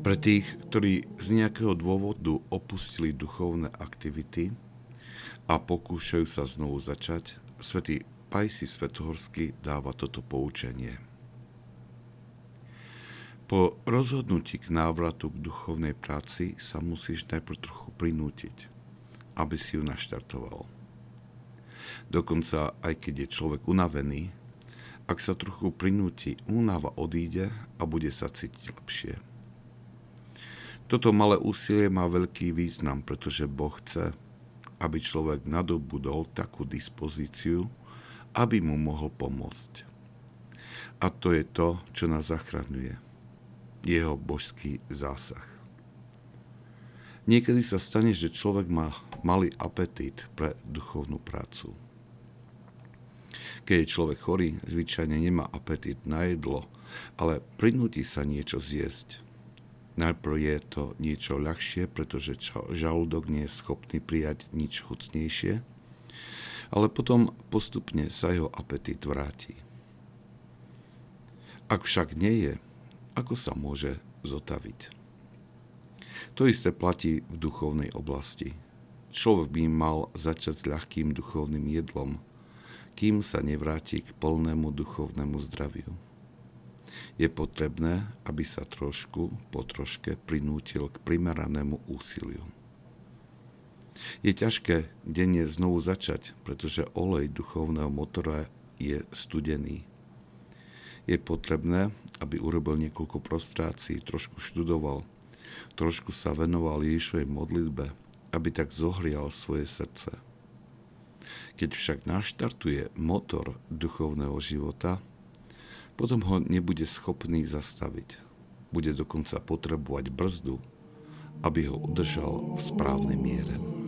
Pre tých, ktorí z nejakého dôvodu opustili duchovné aktivity a pokúšajú sa znovu začať, svätý Pajsi Svetohorský dáva toto poučenie. Po rozhodnutí k návratu k duchovnej práci sa musíš najprv trochu prinútiť, aby si ju naštartoval. Dokonca aj keď je človek unavený, ak sa trochu prinúti, únava odíde a bude sa cítiť lepšie. Toto malé úsilie má veľký význam, pretože Boh chce, aby človek nadobudol takú dispozíciu, aby mu mohol pomôcť. A to je to, čo nás zachraňuje. Jeho božský zásah. Niekedy sa stane, že človek má malý apetít pre duchovnú prácu. Keď je človek chorý, zvyčajne nemá apetít na jedlo, ale prinúti sa niečo zjesť – Najprv je to niečo ľahšie, pretože žalúdok nie je schopný prijať nič chucnejšie, ale potom postupne sa jeho apetít vráti. Ak však nie je, ako sa môže zotaviť? To isté platí v duchovnej oblasti. Človek by mal začať s ľahkým duchovným jedlom, kým sa nevráti k plnému duchovnému zdraviu je potrebné, aby sa trošku po troške prinútil k primeranému úsiliu. Je ťažké denne znovu začať, pretože olej duchovného motora je studený. Je potrebné, aby urobil niekoľko prostrácií, trošku študoval, trošku sa venoval Ježišovej modlitbe, aby tak zohrial svoje srdce. Keď však naštartuje motor duchovného života, potom ho nebude schopný zastaviť. Bude dokonca potrebovať brzdu, aby ho udržal v správnej miere.